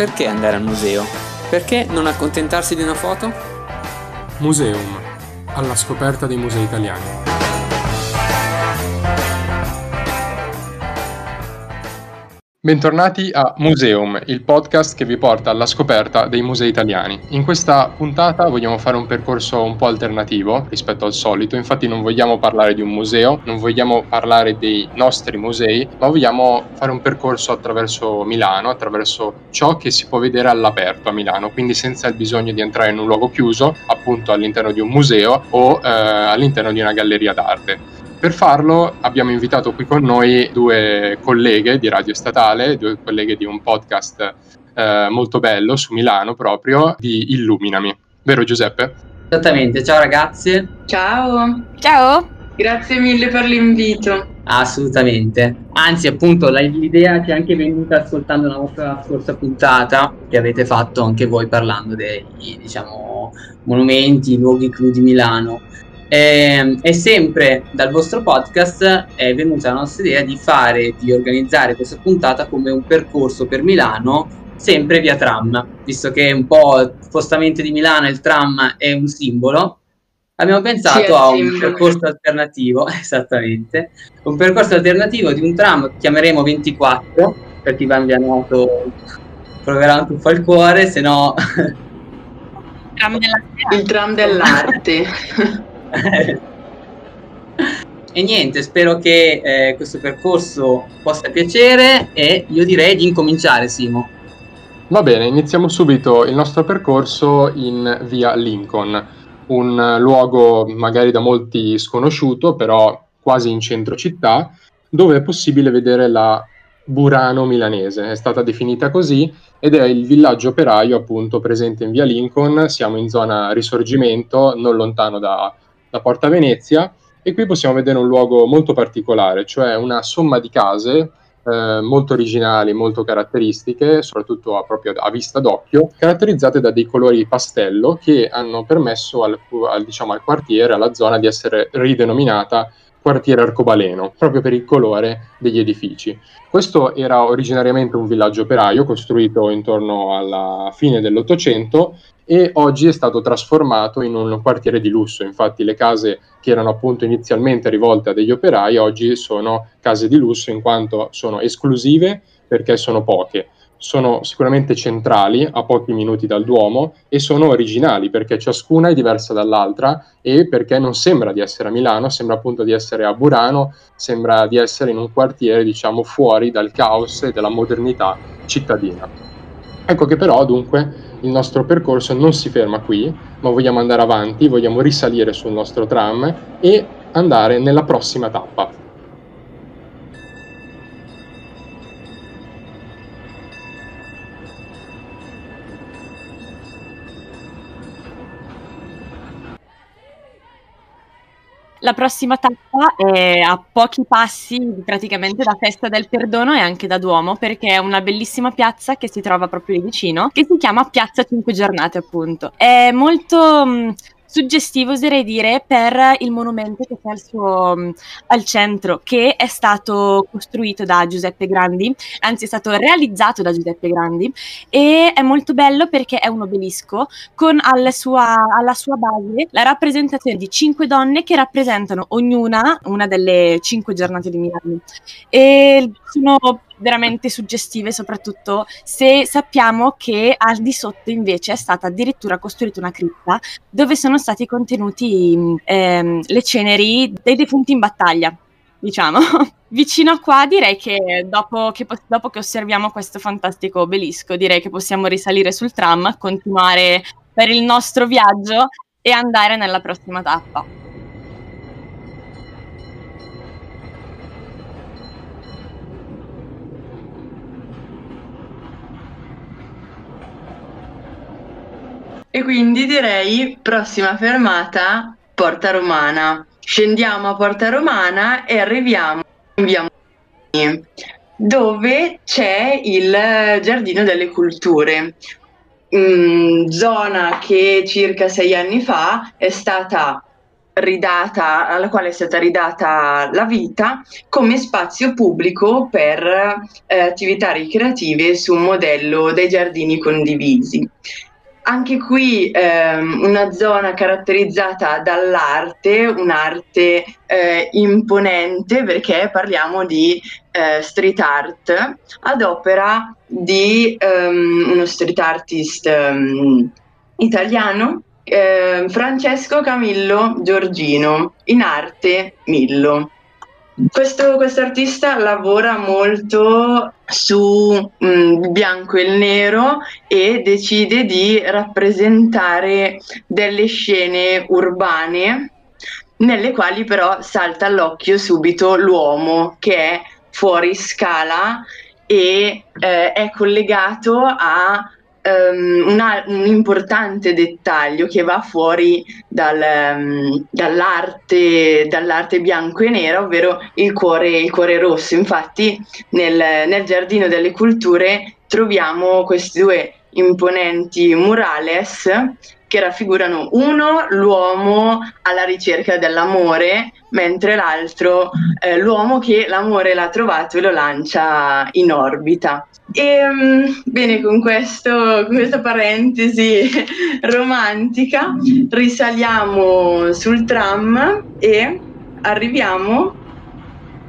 Perché andare al museo? Perché non accontentarsi di una foto? Museum, alla scoperta dei musei italiani. Bentornati a Museum, il podcast che vi porta alla scoperta dei musei italiani. In questa puntata vogliamo fare un percorso un po' alternativo rispetto al solito, infatti non vogliamo parlare di un museo, non vogliamo parlare dei nostri musei, ma vogliamo fare un percorso attraverso Milano, attraverso ciò che si può vedere all'aperto a Milano, quindi senza il bisogno di entrare in un luogo chiuso, appunto all'interno di un museo o eh, all'interno di una galleria d'arte. Per farlo abbiamo invitato qui con noi due colleghe di Radio Statale, due colleghe di un podcast eh, molto bello su Milano proprio, di Illuminami. Vero Giuseppe? Esattamente, ciao ragazze. Ciao. Ciao. Grazie mille per l'invito. Assolutamente. Anzi, appunto, l'idea ci è anche venuta ascoltando la vostra scorsa puntata che avete fatto anche voi parlando dei, diciamo, monumenti, luoghi clou di Milano. E, e, sempre dal vostro podcast è venuta la nostra idea di fare, di organizzare questa puntata come un percorso per Milano, sempre via tram, visto che un po' il spostamento di Milano il tram è un simbolo. Abbiamo pensato sì, a un percorso alternativo, esattamente, un percorso alternativo di un tram che chiameremo 24, per chi va in Vianato proverà un tuffo al cuore, se no... Il tram dell'arte. e niente, spero che eh, questo percorso possa piacere e io direi di incominciare, Simo. Va bene, iniziamo subito il nostro percorso in via Lincoln, un luogo magari da molti sconosciuto, però quasi in centro città, dove è possibile vedere la Burano milanese, è stata definita così ed è il villaggio operaio appunto presente in via Lincoln, siamo in zona Risorgimento, non lontano da da Porta Venezia e qui possiamo vedere un luogo molto particolare, cioè una somma di case eh, molto originali, molto caratteristiche, soprattutto a, proprio a vista d'occhio, caratterizzate da dei colori pastello che hanno permesso al, al, diciamo, al quartiere, alla zona di essere ridenominata quartiere arcobaleno, proprio per il colore degli edifici. Questo era originariamente un villaggio operaio costruito intorno alla fine dell'Ottocento e oggi è stato trasformato in un quartiere di lusso. Infatti le case che erano appunto inizialmente rivolte a degli operai oggi sono case di lusso in quanto sono esclusive perché sono poche. Sono sicuramente centrali a pochi minuti dal Duomo e sono originali perché ciascuna è diversa dall'altra e perché non sembra di essere a Milano, sembra appunto di essere a Burano, sembra di essere in un quartiere diciamo fuori dal caos e dalla modernità cittadina. Ecco che però dunque il nostro percorso non si ferma qui, ma vogliamo andare avanti, vogliamo risalire sul nostro tram e andare nella prossima tappa. La prossima tappa è a pochi passi praticamente da Festa del Perdono e anche da Duomo perché è una bellissima piazza che si trova proprio lì vicino che si chiama Piazza Cinque Giornate appunto. È molto suggestivo oserei dire per il monumento che c'è al, suo, mm, al centro che è stato costruito da Giuseppe Grandi anzi è stato realizzato da Giuseppe Grandi e è molto bello perché è un obelisco con alla sua, alla sua base la rappresentazione di cinque donne che rappresentano ognuna una delle cinque giornate di Milano. E sono veramente suggestive, soprattutto se sappiamo che al di sotto invece è stata addirittura costruita una cripta dove sono stati contenuti ehm, le ceneri dei defunti in battaglia. Diciamo, vicino a qua direi che dopo, che dopo che osserviamo questo fantastico obelisco, direi che possiamo risalire sul tram, continuare per il nostro viaggio e andare nella prossima tappa. E quindi direi prossima fermata Porta Romana. Scendiamo a Porta Romana e arriviamo in via Montini, dove c'è il Giardino delle Culture, mm, zona che circa sei anni fa è stata ridata, alla quale è stata ridata la vita come spazio pubblico per eh, attività ricreative su un modello dei giardini condivisi. Anche qui ehm, una zona caratterizzata dall'arte, un'arte eh, imponente perché parliamo di eh, street art ad opera di um, uno street artist um, italiano eh, Francesco Camillo Giorgino, in arte Millo. Questo artista lavora molto su mh, mm, bianco e nero e decide di rappresentare delle scene urbane nelle quali però salta all'occhio subito l'uomo che è fuori scala e eh, è collegato a um, una, un importante dettaglio che va fuori dal, um, dall'arte, dall'arte, bianco e nera, ovvero il cuore, il cuore rosso. Infatti nel, nel Giardino delle Culture troviamo questi due imponenti murales che raffigurano uno l'uomo alla ricerca dell'amore, mentre l'altro eh, l'uomo che l'amore l'ha trovato e lo lancia in orbita. E um, bene, con, questo, con questa parentesi romantica risaliamo sul tram e arriviamo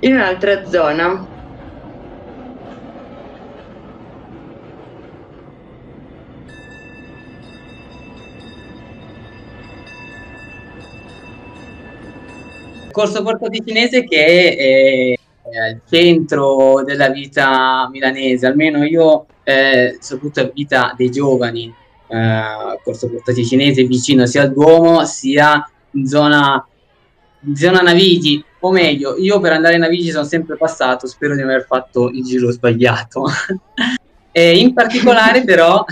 in un'altra zona. Corso Porto Ticinese che è, è al centro della vita milanese, almeno io, eh, soprattutto vita dei giovani, eh, Corso Porto Ticinese vicino sia al Duomo sia in zona, in zona Navigli, o meglio, io per andare a Navigli sono sempre passato, spero di aver fatto il giro sbagliato. e in particolare però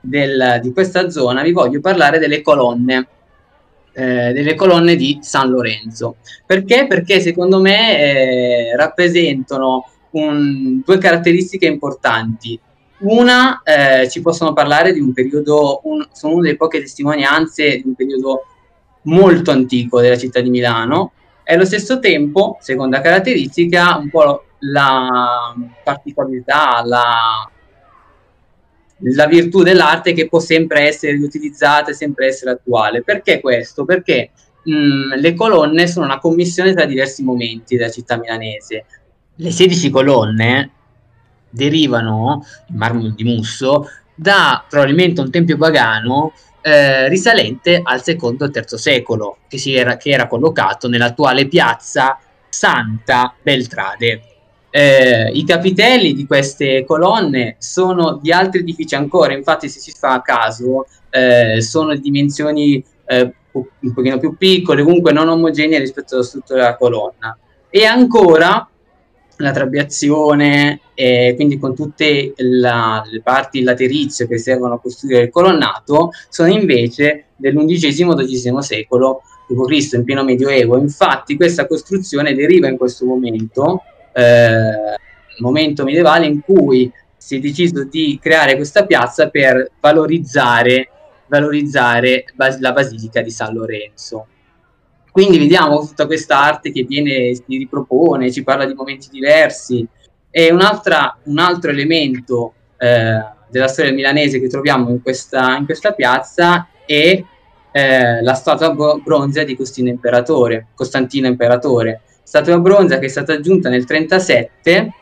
del, di questa zona vi voglio parlare delle colonne eh, delle colonne di San Lorenzo. Perché? Perché secondo me eh, rappresentano un, due caratteristiche importanti. Una, eh, ci possono parlare di un periodo, un, sono una delle poche testimonianze di un periodo molto antico della città di Milano e allo stesso tempo, seconda caratteristica, un po' la particolarità, la, la virtù dell'arte che può sempre essere riutilizzata e sempre essere attuale. Perché questo? Perché mh, le colonne sono una commissione tra diversi momenti della città milanese. Le 16 colonne derivano, in marmo di Musso, da probabilmente un tempio pagano eh, risalente al secondo e terzo secolo, che, era, che era collocato nell'attuale piazza Santa Beltrade. Eh, I capitelli di queste colonne sono di altri edifici ancora, infatti se si fa caso eh, sono di dimensioni eh, un pochino più piccole, comunque non omogenee rispetto alla struttura della colonna. E ancora la trabeazione, eh, quindi con tutte la, le parti laterizie che servono a costruire il colonnato, sono invece dell'undicesimo-dodicesimo secolo d.C., in pieno medioevo. Infatti questa costruzione deriva in questo momento eh, momento medievale in cui si è deciso di creare questa piazza per valorizzare, valorizzare bas- la basilica di San Lorenzo. Quindi vediamo tutta questa arte che viene, si ripropone, ci parla di momenti diversi. E un altro elemento eh, della storia milanese che troviamo in questa, in questa piazza è eh, la statua bronzea di Costantino Imperatore, Costantino Imperatore statua bronzea che è stata aggiunta nel 1937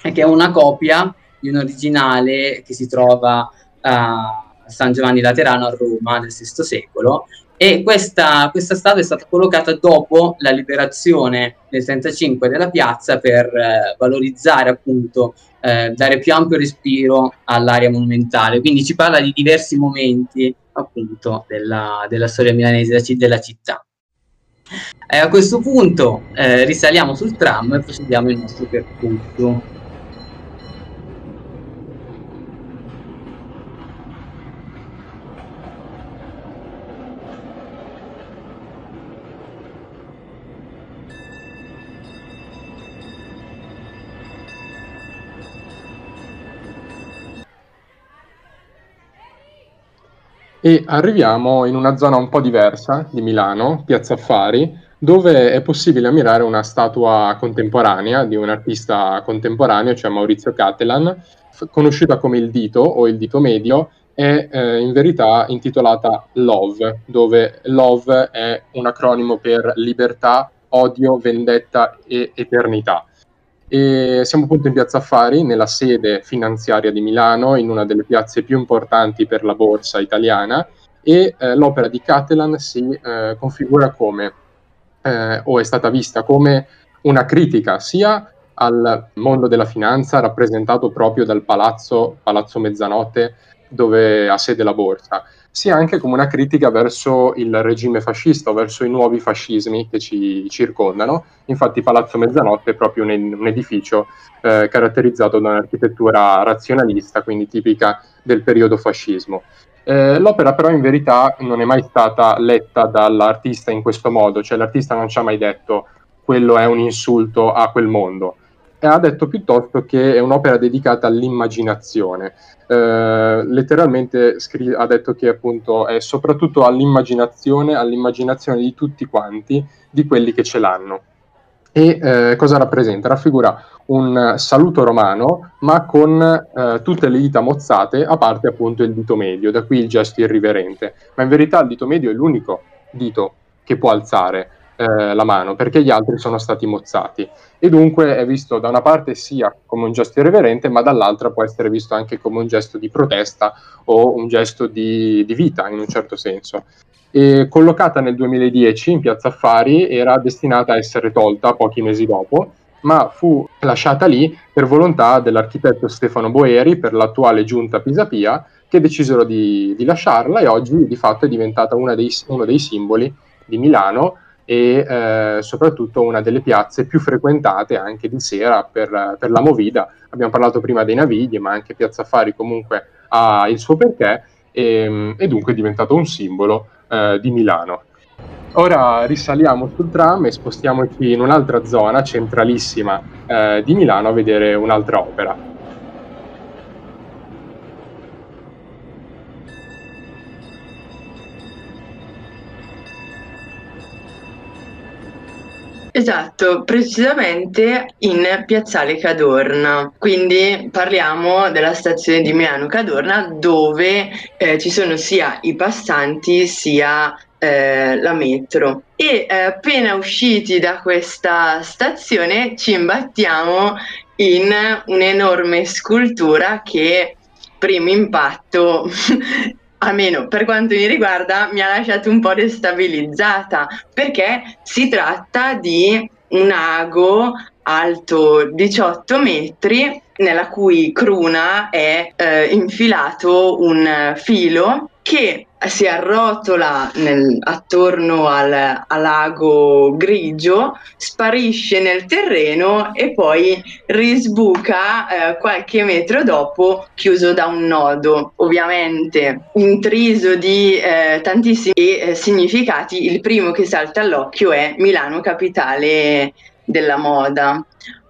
e che è una copia di un originale che si trova a San Giovanni Laterano a Roma nel VI secolo. E questa, questa statua è stata collocata dopo la liberazione nel 1935 della piazza per eh, valorizzare appunto eh, dare più ampio respiro all'area monumentale. Quindi ci parla di diversi momenti appunto della, della storia milanese della città e a questo punto eh, risaliamo sul tram e procediamo il nostro percorso. E arriviamo in una zona un po' diversa di Milano, Piazza Affari, dove è possibile ammirare una statua contemporanea di un artista contemporaneo, cioè Maurizio Cattelan, f- conosciuta come il Dito o il Dito Medio, è eh, in verità intitolata Love, dove Love è un acronimo per libertà, odio, vendetta e eternità. E siamo appunto in Piazza Affari, nella sede finanziaria di Milano, in una delle piazze più importanti per la borsa italiana, e eh, l'opera di Catalan si eh, configura come, eh, o è stata vista come, una critica sia al mondo della finanza rappresentato proprio dal palazzo, Palazzo Mezzanotte, dove ha sede la borsa, sia anche come una critica verso il regime fascista o verso i nuovi fascismi che ci circondano. Infatti Palazzo Mezzanotte è proprio un, un edificio eh, caratterizzato da un'architettura razionalista, quindi tipica del periodo fascismo. Eh, l'opera però in verità non è mai stata letta dall'artista in questo modo, cioè l'artista non ci ha mai detto quello è un insulto a quel mondo ha detto piuttosto che è un'opera dedicata all'immaginazione. Eh, letteralmente scri- ha detto che appunto è soprattutto all'immaginazione, all'immaginazione di tutti quanti, di quelli che ce l'hanno. E eh, cosa rappresenta? Raffigura un saluto romano, ma con eh, tutte le dita mozzate, a parte appunto il dito medio, da qui il gesto irriverente. Ma in verità il dito medio è l'unico dito che può alzare eh, la mano, perché gli altri sono stati mozzati. E dunque è visto da una parte sia come un gesto irreverente, ma dall'altra può essere visto anche come un gesto di protesta o un gesto di, di vita, in un certo senso. E collocata nel 2010 in Piazza Affari, era destinata a essere tolta pochi mesi dopo, ma fu lasciata lì per volontà dell'architetto Stefano Boeri per l'attuale giunta Pisapia, che decisero di, di lasciarla e oggi di fatto è diventata dei, uno dei simboli di Milano e eh, soprattutto una delle piazze più frequentate anche di sera per, per, la movida. Abbiamo parlato prima dei Navigli, ma anche Piazza Affari comunque ha il suo perché e, e dunque è diventato un simbolo eh, di Milano. Ora risaliamo sul tram e spostiamoci in un'altra zona centralissima eh, di Milano a vedere un'altra opera. Esatto, precisamente in Piazzale Cadorna. Quindi parliamo della stazione di Milano Cadorna dove eh, ci sono sia i passanti sia eh, la metro. E eh, appena usciti da questa stazione ci imbattiamo in un'enorme scultura che primo impatto almeno per quanto mi riguarda, mi ha lasciato un po' destabilizzata perché si tratta di un ago alto 18 metri nella cui cruna è eh, infilato un filo che si arrotola nel, attorno al, al, lago grigio, sparisce nel terreno e poi risbuca eh, qualche metro dopo chiuso da un nodo. Ovviamente intriso di eh, tantissimi eh, significati, il primo che salta all'occhio è Milano capitale della moda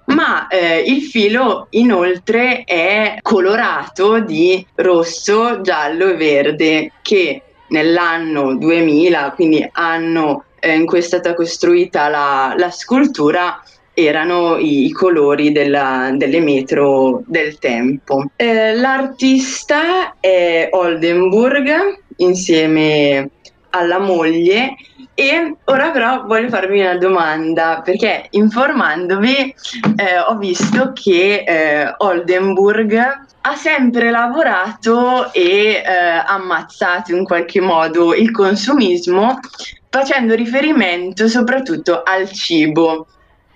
ma eh, il filo inoltre è colorato di rosso, giallo e verde che nell'anno 2000, quindi anno eh, in cui è stata costruita la, la scultura, erano i, i colori della, delle metro del tempo. Eh, l'artista è Oldenburg insieme alla moglie e ora però voglio farvi una domanda perché informandomi eh, ho visto che eh, Oldenburg ha sempre lavorato e eh, ammazzato in qualche modo il consumismo facendo riferimento soprattutto al cibo.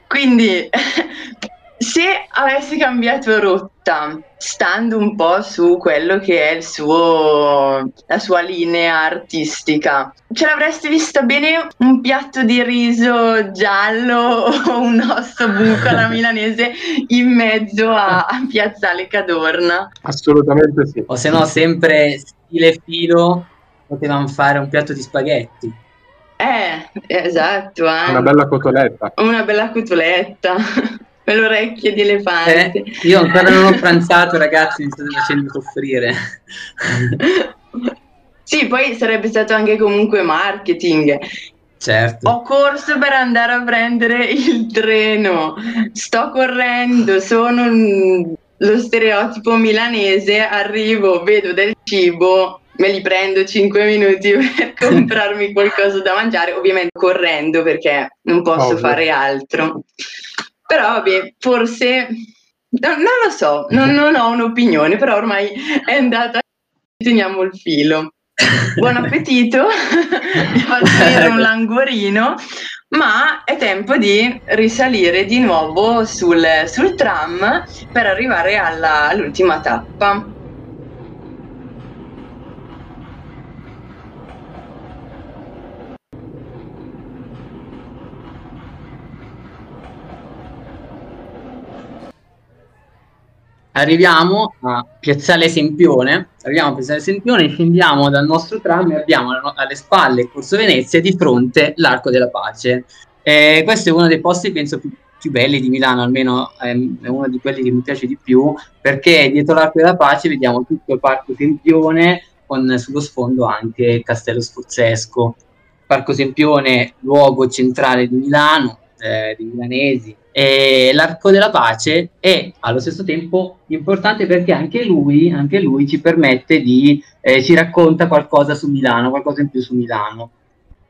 Quindi se avessi cambiato rotta, stando un po' su quello che è suo, la sua linea artistica, ce l'avresti vista bene un piatto di riso giallo o un osso buco alla milanese in mezzo a, a Piazzale Cadorna? Assolutamente sì. O se no, sempre stile filo, potevamo fare un piatto di spaghetti. Eh, esatto. Anche. Una bella cotoletta. Una bella cotoletta con le orecchie di elefante. Eh, io ancora non ho pranzato, ragazzi, mi state facendo soffrire. Sì, poi sarebbe stato anche comunque marketing. Certo. Ho corso per andare a prendere il treno, sto correndo, sono un- lo stereotipo milanese, arrivo, vedo del cibo, me li prendo 5 minuti per comprarmi qualcosa da mangiare, ovviamente correndo perché non posso Ovvio. fare altro. Però vabbè, forse no- non lo so, non, non ho un'opinione, però ormai è andata, teniamo il filo. Buon appetito, vi faccio venire un languorino, ma è tempo di risalire di nuovo sul, sul tram per arrivare alla- all'ultima tappa. Arriviamo a Piazzale Sempione, arriviamo a Piazzale Sempione, scendiamo dal nostro tram e abbiamo alle spalle Corso Venezia di fronte l'Arco della Pace. Eh, questo è uno dei posti, penso, più, più belli di Milano, almeno ehm, è uno di quelli che mi piace di più, perché dietro l'Arco della Pace vediamo tutto il Parco Sempione con sullo sfondo anche il Castello Sforzesco. Parco Sempione, luogo centrale di Milano, eh, dei milanesi. E l'Arco della Pace è allo stesso tempo importante perché anche lui, anche lui ci permette di, eh, ci racconta qualcosa su Milano, qualcosa in più su Milano.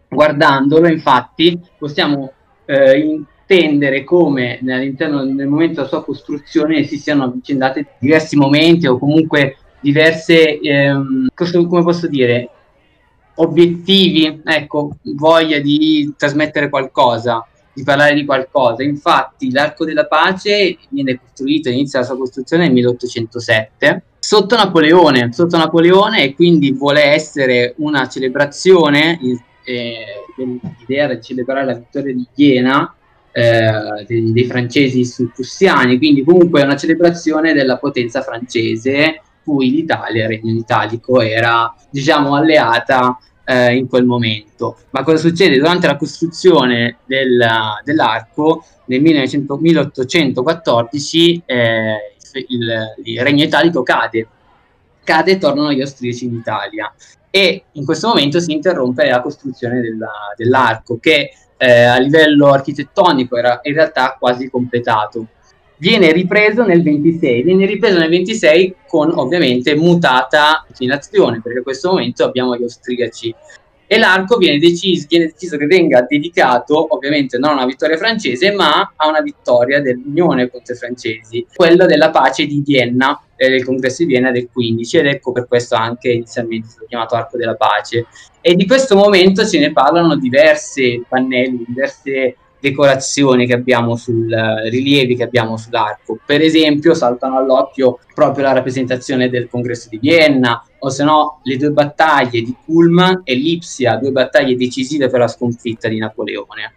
Guardandolo, infatti, possiamo eh, intendere come all'interno, nel momento della sua costruzione si siano avvicendati diversi momenti o comunque diverse, ehm, come posso dire, obiettivi, ecco, voglia di trasmettere qualcosa, di parlare di qualcosa. Infatti, l'Arco della Pace viene costruito, inizia la sua costruzione nel 1807 sotto Napoleone, sotto Napoleone e quindi vuole essere una celebrazione, eh, l'idea di celebrare la vittoria di Iena eh, dei, dei francesi sui prussiani, quindi comunque è una celebrazione della potenza francese cui l'Italia, il regno italico, era diciamo alleata eh, in quel momento. Ma cosa succede? Durante la costruzione del- dell'arco nel 1900 1814 eh, il, il regno italico cade, cade e tornano gli austriaci in Italia e in questo momento si interrompe la costruzione della- dell'arco che eh, a livello architettonico era in realtà quasi completato. Viene ripreso nel 26, viene ripreso nel 26 con ovviamente mutata inclinazione, perché a questo momento abbiamo gli austriaci e l'arco viene deciso, viene deciso che venga dedicato ovviamente non a una vittoria francese ma a una vittoria dell'Unione contro i francesi, quella della pace di Vienna, eh, del congresso di Vienna del 15 ed ecco per questo anche inizialmente è stato chiamato arco della pace. E di questo momento se ne parlano diverse pannelli, diverse decorazioni che abbiamo sul eh, rilievi che abbiamo sull'arco. Per esempio, saltano all'occhio proprio la rappresentazione del congresso di Vienna, o se no le due battaglie di Kulm e Lipsia, due battaglie decisive per la sconfitta di Napoleone.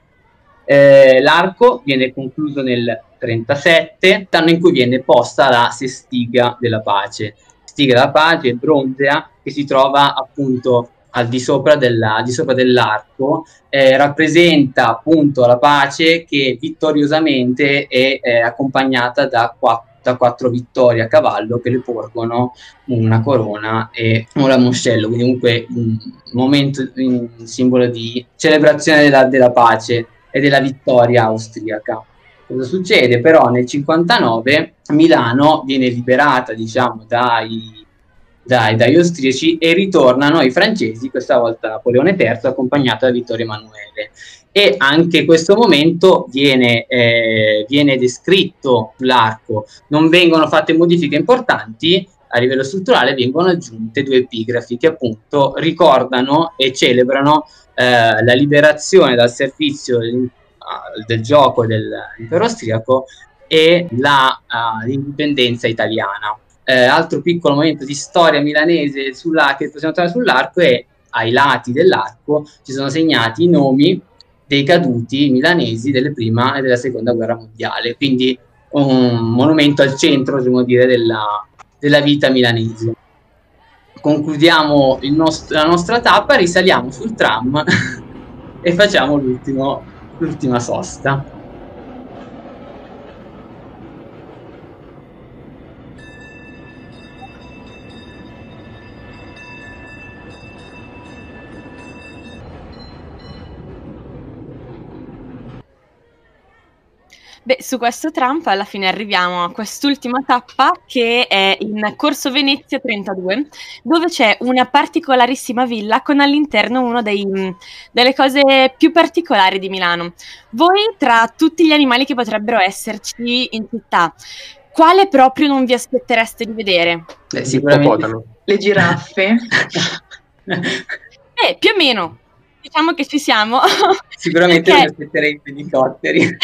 Eh, l'arco viene concluso nel 37, anno in cui viene posta la sestiga della pace. Sestiga della pace bronzea che si trova appunto al di sopra, della, al di sopra dell'arco, eh, rappresenta appunto la pace che vittoriosamente è eh, accompagnata da quattro, da quattro vittorie a cavallo che le porgono una corona e un ramoscello, quindi comunque un momento, un simbolo di celebrazione della, della pace e della vittoria austriaca. Cosa succede? Però nel 59 Milano viene liberata, diciamo, dai dai, dagli austriaci e ritornano i francesi, questa volta Napoleone III, accompagnato da Vittorio Emanuele. E anche questo momento viene, eh, viene descritto sull'arco, non vengono fatte modifiche importanti, a livello strutturale vengono aggiunte due epigrafi che appunto ricordano e celebrano eh, la liberazione dal servizio del, del gioco dell'impero austriaco e la, uh, l'indipendenza italiana. Eh, altro piccolo momento di storia milanese sulla, che possiamo trovare sull'arco è ai lati dell'arco ci sono segnati i nomi dei caduti milanesi delle prima e della seconda guerra mondiale, quindi un monumento al centro dire, della, della, vita milanese. Concludiamo nost- la nostra tappa, risaliamo sul tram e facciamo l'ultima sosta. Beh, su questo Trump alla fine arriviamo a quest'ultima tappa che è in Corso Venezia 32, dove c'è una particolarissima villa con all'interno una delle cose più particolari di Milano. Voi, tra tutti gli animali che potrebbero esserci in città, quale proprio non vi aspettereste di vedere? Beh, sicuramente le giraffe. eh, più o meno diciamo che ci siamo. Sicuramente Perché... mi aspetterei i elicotteri.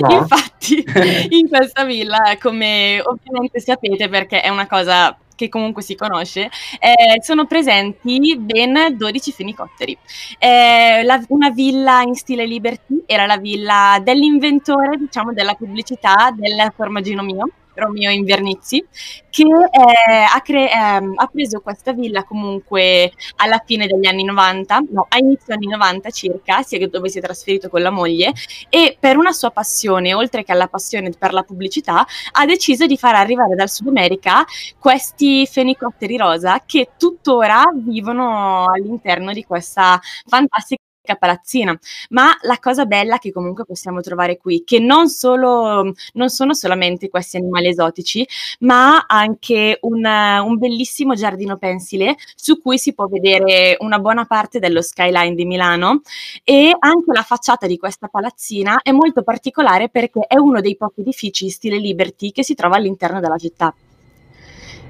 No. Infatti, in questa villa, come ovviamente sapete, perché è una cosa che comunque si conosce, eh, sono presenti ben 12 fenicotteri. Eh, la, una villa in stile Liberty era la villa dell'inventore, diciamo, della pubblicità del formaggino mio Romeo Invernizzi, che eh, ha, cre- ehm, ha, preso questa villa comunque alla fine degli anni 90, no, a inizio anni 90 circa, sia dove si è trasferito con la moglie, e per una sua passione, oltre che alla passione per la pubblicità, ha deciso di far arrivare dal Sud America questi fenicotteri rosa che tuttora vivono all'interno di questa fantastica palazzina. Ma la cosa bella che comunque possiamo trovare qui, che non, solo, non sono solamente questi animali esotici, ma anche un, un, bellissimo giardino pensile su cui si può vedere una buona parte dello skyline di Milano e anche la facciata di questa palazzina è molto particolare perché è uno dei pochi edifici stile Liberty che si trova all'interno della città.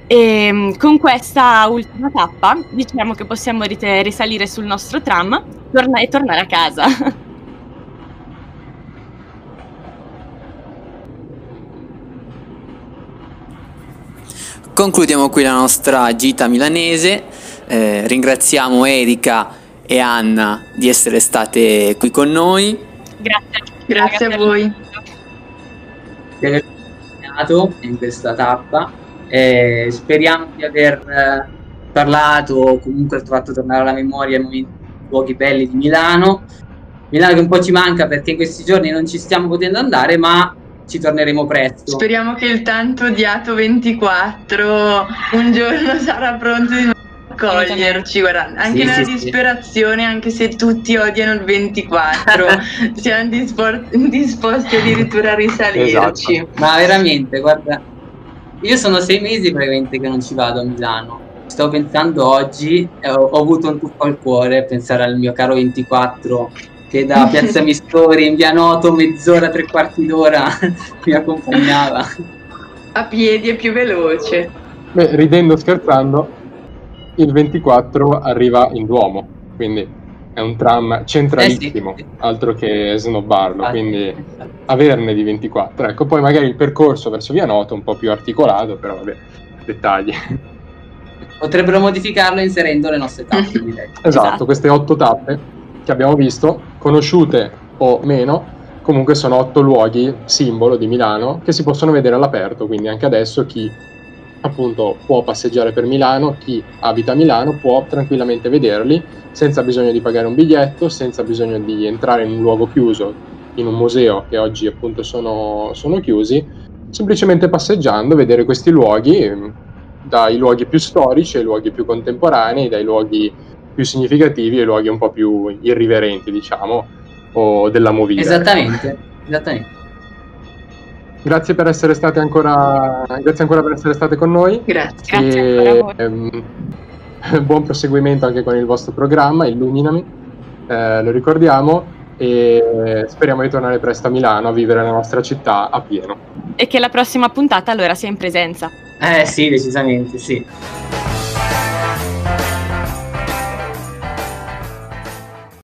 E ehm, con questa ultima tappa diciamo che possiamo risalire sul nostro tram torna- e tornare a casa. Concludiamo qui la nostra gita milanese. Eh, ringraziamo Erika e Anna di essere state qui con noi. Grazie, grazie a voi. Di aver in questa tappa eh, speriamo di aver eh, parlato o comunque fatto tornare alla memoria i luoghi belli di Milano. Milano che un po' ci manca perché in questi giorni non ci stiamo potendo andare, ma ci torneremo presto. Speriamo che il tanto odiato 24 un giorno sarà pronto di accoglierci. Guarda, anche sì, nella sì, disperazione, sì. anche se tutti odiano il 24, siamo disposti, disposti addirittura a risalirci. Esatto. Ma veramente, guarda, io sono sei mesi praticamente che non ci vado a Milano. Sto pensando oggi, eh, ho, ho, avuto un tuffo al cuore pensare al mio caro 24 che da Piazza Mistori in via Noto mezz'ora, tre quarti d'ora mi accompagnava. A piedi è più veloce. Beh, ridendo scherzando, il 24 arriva in Duomo, quindi è un tram centralissimo, eh sì. altro che snobbarlo, quindi averne di 24. Ecco, poi magari il percorso verso Via Noto è un po' più articolato, però vabbè, dettagli. Potrebbero modificarlo inserendo le nostre tappe, esatto, esatto, queste otto tappe che abbiamo visto, conosciute o meno, comunque sono otto luoghi simbolo di Milano che si possono vedere all'aperto, quindi anche adesso chi appunto può passeggiare per Milano, chi abita a Milano può tranquillamente vederli senza bisogno di pagare un biglietto, senza bisogno di entrare in un luogo chiuso, in un museo che oggi appunto sono, sono chiusi, semplicemente passeggiando, vedere questi luoghi, dai luoghi più storici ai luoghi più contemporanei, dai luoghi più significativi ai luoghi un po' più irriverenti, diciamo, o della movida. Esattamente, esattamente. Grazie per essere state ancora, grazie ancora per essere state con noi. Grazie. E, grazie ehm, buon proseguimento anche con il vostro programma, Illuminami. Eh, lo ricordiamo e speriamo di tornare presto a Milano a vivere la nostra città a pieno. E che la prossima puntata allora sia in presenza. Eh sì, decisamente sì.